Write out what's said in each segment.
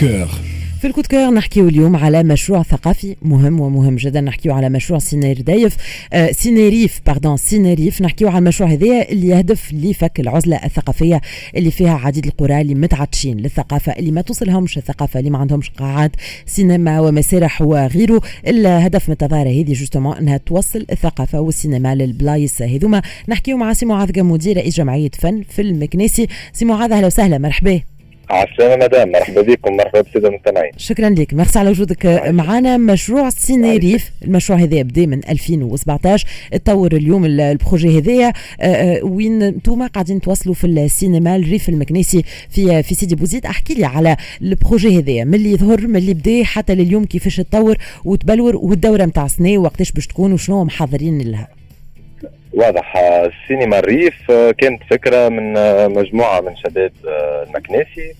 coeur في ال coup de coeur نحكيو اليوم على مشروع ثقافي مهم ومهم جدا. نحكيو على مشروع سينير دايف آه سينيريف pardon سينيريف. نحكيو على المشروع هذايا اللي يهدف لفك العزلة الثقافية اللي فيها عديد القرى اللي متعطشين للثقافة اللي ما توصلهمش الثقافة اللي ما عندهمش قاعات سينما ومسارح وغيره. الهدف من التظاهرة هذه justement إنها توصل الثقافة والسينما للبلايص هذوما. نحكيو مع سي معاذ قمودي رئيس جمعية فن في المكنيسي سي معاذ أهلا وسهلا مرحبا. عسلامة مدام مرحبا بكم مرحبا بالساده المستمعين. شكرا لك. ميرسي على وجودك. معنا مشروع سينيريف المشروع هذا بدا من 2017 تطور اليوم ال projet هذايا آه، آه، وين أنتم قاعدين توصلوا في السينما الريف المكنيسي في في سيدي بوزيد. احكي لي على ال projet هذايا. من اللي يظهر من اللي بدأ حتى لليوم كيفاش تطور وتبلور والدورة نتاع سنة وقتاش باش تكون وشنو محضرين لها. واضح. السينما الريف آه، كانت فكرة من آه، مجموعة من شباب آه، المكناسي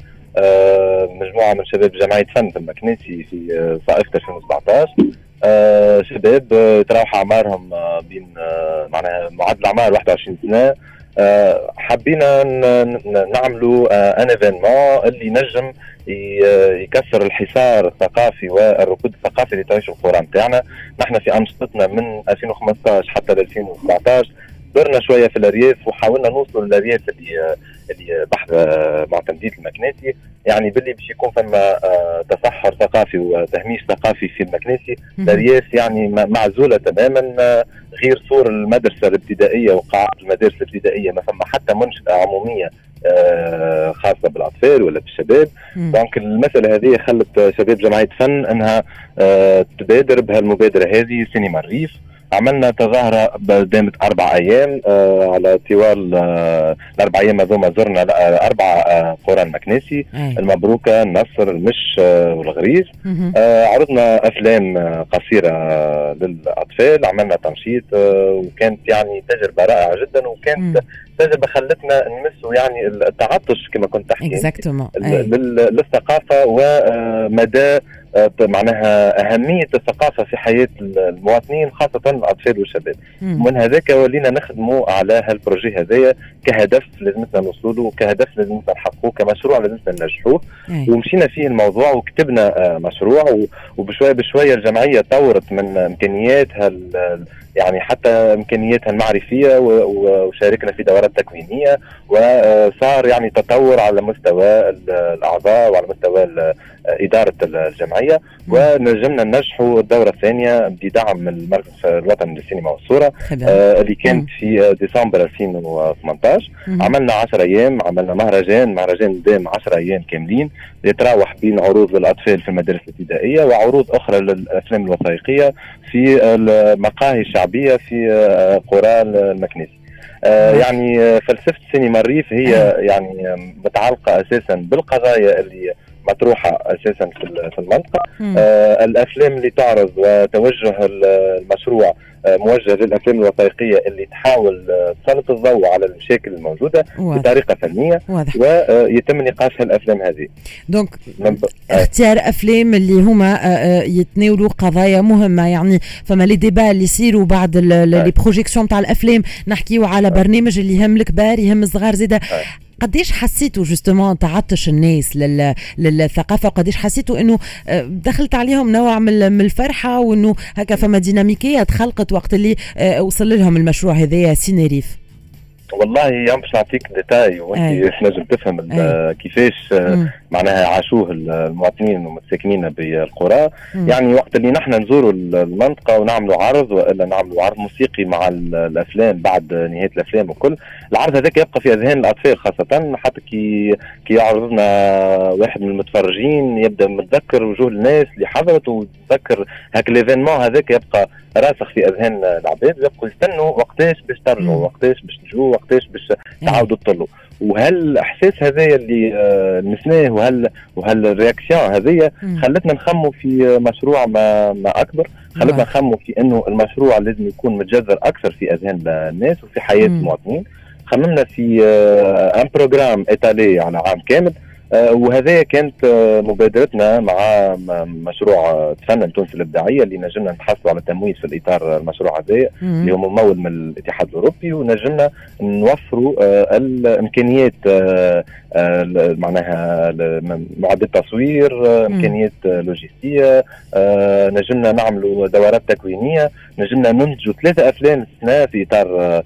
مجموعة من شباب جمعية فن المكناسي في صائفه 2017 شباب تراوح أعمارهم بين معناها معدل اعمار 21 سنة. حبينا نعملوا ان ايفينمون اللي نجم يكسر الحصار الثقافي والركود الثقافي اللي تعيشه القرى نتاعنا نحن في أنشطتنا من 2015 حتى ل 2017 درنا شوية في الأرياف وحاولنا نوصلوا للأرياف اللي اللي بحث معتمدين المكناسي يعني باللي باش يكون فما آه، تصحر ثقافي وتهميش ثقافي في المكناسي الأرياف يعني معزولة تماما آه، غير صور المدرسة الابتدائية وقاعات المدارس الابتدائية ما فما حتى منشأة عمومية خاصة بالأطفال ولا بالشباب. دونك المساله هذه خلت شباب جمعية فن أنها تبادر بهالمبادرة هذه سينما الريف. عملنا تظاهرة دامت أربع أيام آه على طوال آه الأربع أيام هذوما زرنا أربع آه قرى المكناسي المبروكة النصر المش آه والغريز. آه عرضنا أفلام آه قصيرة آه للأطفال عملنا تنشيط آه وكانت يعني تجربة رائعة جدا وكانت تجربة خلتنا نمسوا يعني التعطش كما كنت تحكي. للثقافة ومدى آه، معناها أهمية الثقافة في حياة المواطنين خاصة الأطفال والشباب. ومن هذاك ولينا نخدموا على هالبروجي هذايا كهدف لازمتنا نوصلوا كهدف لازمتنا نحققوه كمشروع لازمتنا ننجحوه ومشينا فيه الموضوع وكتبنا آه، مشروع وبشوية بشوية الجمعية طورت من إمكانياتها يعني حتى امكانياتها المعرفية وشاركنا في دورات تكوينية وصار يعني تطور على مستوى الأعضاء وعلى مستوى إدارة الجمعية. ونجمنا ننجحوا الدوره الثانية بدعم المركز الوطني للسينما والصورة آه اللي كانت في ديسمبر 2018 عملنا 10 أيام عملنا مهرجان مهرجان دام 10 أيام كاملين يتراوح بين عروض للأطفال في المدارس الابتدائية وعروض أخرى للأفلام الوثائقية في المقاهي الشعبية في آه، قرى المكنيسي آه يعني آه، فلسفة السينما الريف هي يعني متعلقة أساسا بالقضايا اللي مطروحة أساسا في المنطقة. آه الأفلام اللي تعرض وتوجه المشروع آه موجه للأفلام الوثائقية اللي تحاول آه، تسلط الضوء على المشاكل الموجودة واضح. بطريقة فنية واضح. ويتم نقاش هالأفلام هذه. donc اختيار أفلام اللي هما آه، آه، يتناولوا قضايا مهمة. يعني فما les débats اللي يصيروا بعد les projections تاع الأفلام. نحكيو على برنامج اللي يهم الكبار يهم الصغار زيدا. قديش حسيتوا justement تعطش الناس لل... للثقافة وقديش حسيتوا إنه آه، دخلت عليهم نوع من الفرحة وإنه هكا فما ديناميكيه تخلقت وقت اللي آه، وصل لهم المشروع هذايا Ciné Rif والله يوم باش نعطيك ديتاي وأنت تنجم تفهم كيفاش آه، معناها عاشوه المواطنين والساكنين بالقرى. يعني وقت اللي نحن نزوروا المنطقة ونعملوا عرض وإلا نعملوا عرض موسيقي مع الأفلام بعد نهاية الأفلام وكل. العرض هذاك يبقى في أذهان الأطفال خاصة حتى كي كي يعرض لنا واحد من المتفرجين يبدأ متذكر وجوه الناس اللي حضرت وتذكر هاك l'événement هذاك يبقى راسخ في أذهان العباد يبقوا يستنوا وقتاش باش ترجعوا وقتاش باش تجوا وقتاش باش تعاودوا تطلوا وهل الاحساس هذايا اللي آه، لمسناه وهل وهل ال réaction هذيا خلتنا نخموا في مشروع ما ما أكبر؟ خلتنا نخموا في إنه المشروع لازم يكون متجذر أكثر في أذهان الناس وفي حياة المواطنين. خممنا في ان بروجرام ايطالي على عام كامل وهذا كانت مبادرتنا مع مشروع تفنن تونس الإبداعية اللي نجمنا نتحصلوا على تمويل في الإطار المشروع هذا اللي هو ممول من الاتحاد الأوروبي ونجمنا نوفروا الإمكانيات معناها معدات تصوير إمكانيات لوجستية نجمنا نعملوا دورات تكوينية نجمنا ننتجوا ثلاثة أفلام السنة في إطار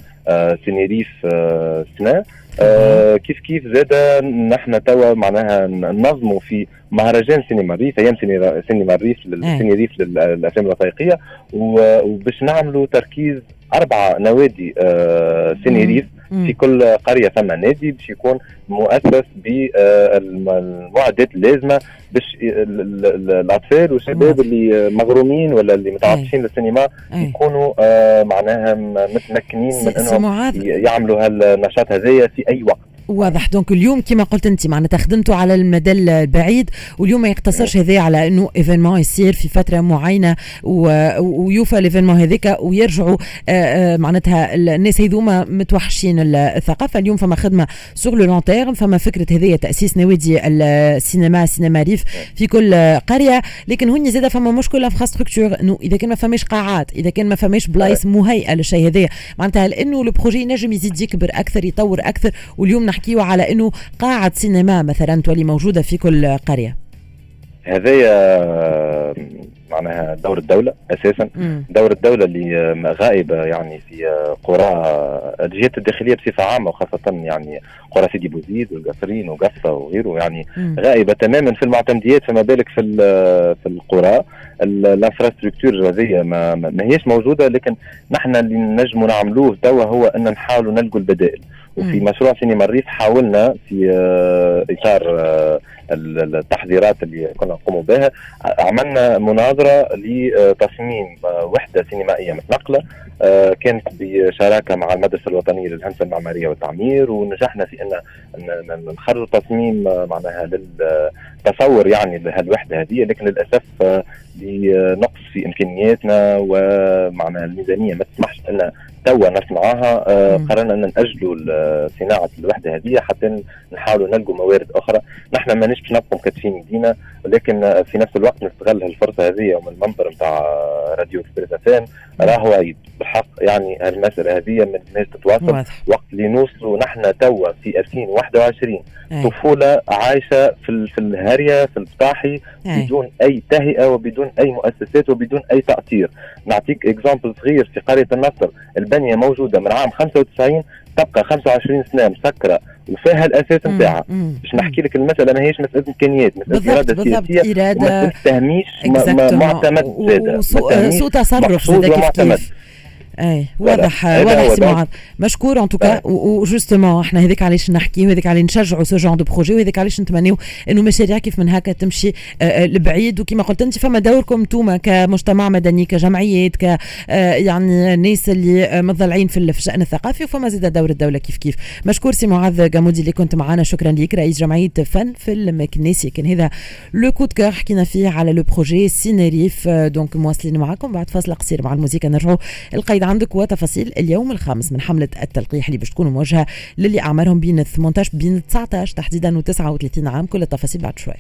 Ciné Rif السنة آه كيف كيف زاد نحن توا معناها ننظموا في مهرجان سينما الريف أيام سينما الريف سينما الريف للأفلام الوثائقية وباش نعملوا تركيز أربعة نوادي آه Ciné Rif في كل قرية. ثم نادي باش يكون مؤسس بالمعدات اللازمة باش الأطفال والشباب اللي مغرومين ولا اللي متعطشين للسينما يكونوا آه معناها متمكنين من إنهم يعملوا هالنشاط هذايا في أي وقت. واضح. donc اليوم كما قلت انت معناتها خدمتوا على المدى البعيد واليوم ما يقتصرش هذا على إنه événement يصير في فترة معينة ويوفى ال événement هذاك ويرجعوا معناتها الناس هذوما متوحشين الثقافة. اليوم فما خدمة sur le long terme فما فكرة هذه تأسيس نوادي السينما سينما ريف في كل قرية. لكن هوني زاد فما مشكلة infrastructure إنه إذا كان ما فماش قاعات إذا كان ما فماش بلايص مهيئة للشيء هذا معناتها لأنه ال projet نجم يزيد يكبر أكثر يطور أكثر واليوم نحكيو على إنه قاعه سينما مثلا تولي موجودة في كل قرية هذايا معناها دور الدولة أساسا مم. دور الدولة اللي غائبة يعني في قرى الجهات الداخلية بصفة عامة وخاصة يعني قرى سيدي بوزيد والقصرين وقصة وغيره يعني مم. غائبة تماما في المعتمديات فما بالك في في القرى الانفراستركتور هذه ما, ما هيش موجودة لكن نحن اللي نجموا نعملوه توا هو أن نحاولوا نلقوا البدائل وفي مشروع سينما الريف حاولنا في آه، إطار آه، التحضيرات اللي كنا نقوم بها. عملنا مناظرة لتصميم آه، وحدة سينمائية متنقلة كانت بشراكة مع المدرسة الوطنية للهندسة المعمارية والتعمير ونجحنا في أن نخرج تصميم معناها للتصور يعني لهالوحدة هذه. لكن للأسف لنقص في إمكانياتنا ومعناها الميزانية ما تسمحش ان توا نصنعها آه قررنا أن نأجلوا صناعة الوحدة هذه حتى نحاولوا نلقوا موارد أخرى. نحن مانيش باش نبقوا مكتفين يدينا ولكن في نفس الوقت نستغل الفرصه هذه ومن المنبر نتاع راديو إكسبريس اف راهو عيد بالحق يعني المساله هذه ما لازمناش تتواصل وقت اللي نوصلوا نحن توا في 2021 أي. طفولة عايشة في في الهاريه في البطاحي بدون أي تهيئة وبدون أي مؤسسات وبدون أي تأطير. نعطيك exemple صغير في قرية النصر. البنية موجودة من عام 95 تبقى 25 سنة مسكرة وفيها الاساس نتاعها. باش نحكي لك المساله ماهيش مسألة إمكانيات مسألة إرادة سياسية إرادة. ومساله تهميش معتمد زاده. سوء تصرف زاده كيف؟ كيف اي واضح واضح سي معاذ. مشكور en tout cas و justement إحنا هذيك علاش نحكي وهذيك علاش نشجعوا ce genre de projets وهذيك علاش نتمنيو إنه مشاريع كيف من هكا تمشي لبعيد. وكما قلت أنت فما دوركم أنتم كمجتمع مدني كجمعيات ك يعني الناس اللي مضلعين في الشأن الثقافي وفما زاد دور الدولة كيف كيف. مشكور سي معاذ جامودي اللي كنت معنا شكرا لك رئيس جمعية فن في المكنيسي كان هذا le coup de cœur حكينا فيه على le projet Ciné Rif donc مواصلين معكم بعد فاصل قصير مع الموسيقى. نرجعوا ل guide عندك وتفاصيل اليوم الخامس من حملة التلقيح اللي باش تكون موجهة للي أعمارهم بين 18 بين 19 تحديدا و 39 عام. كل التفاصيل بعد شوي.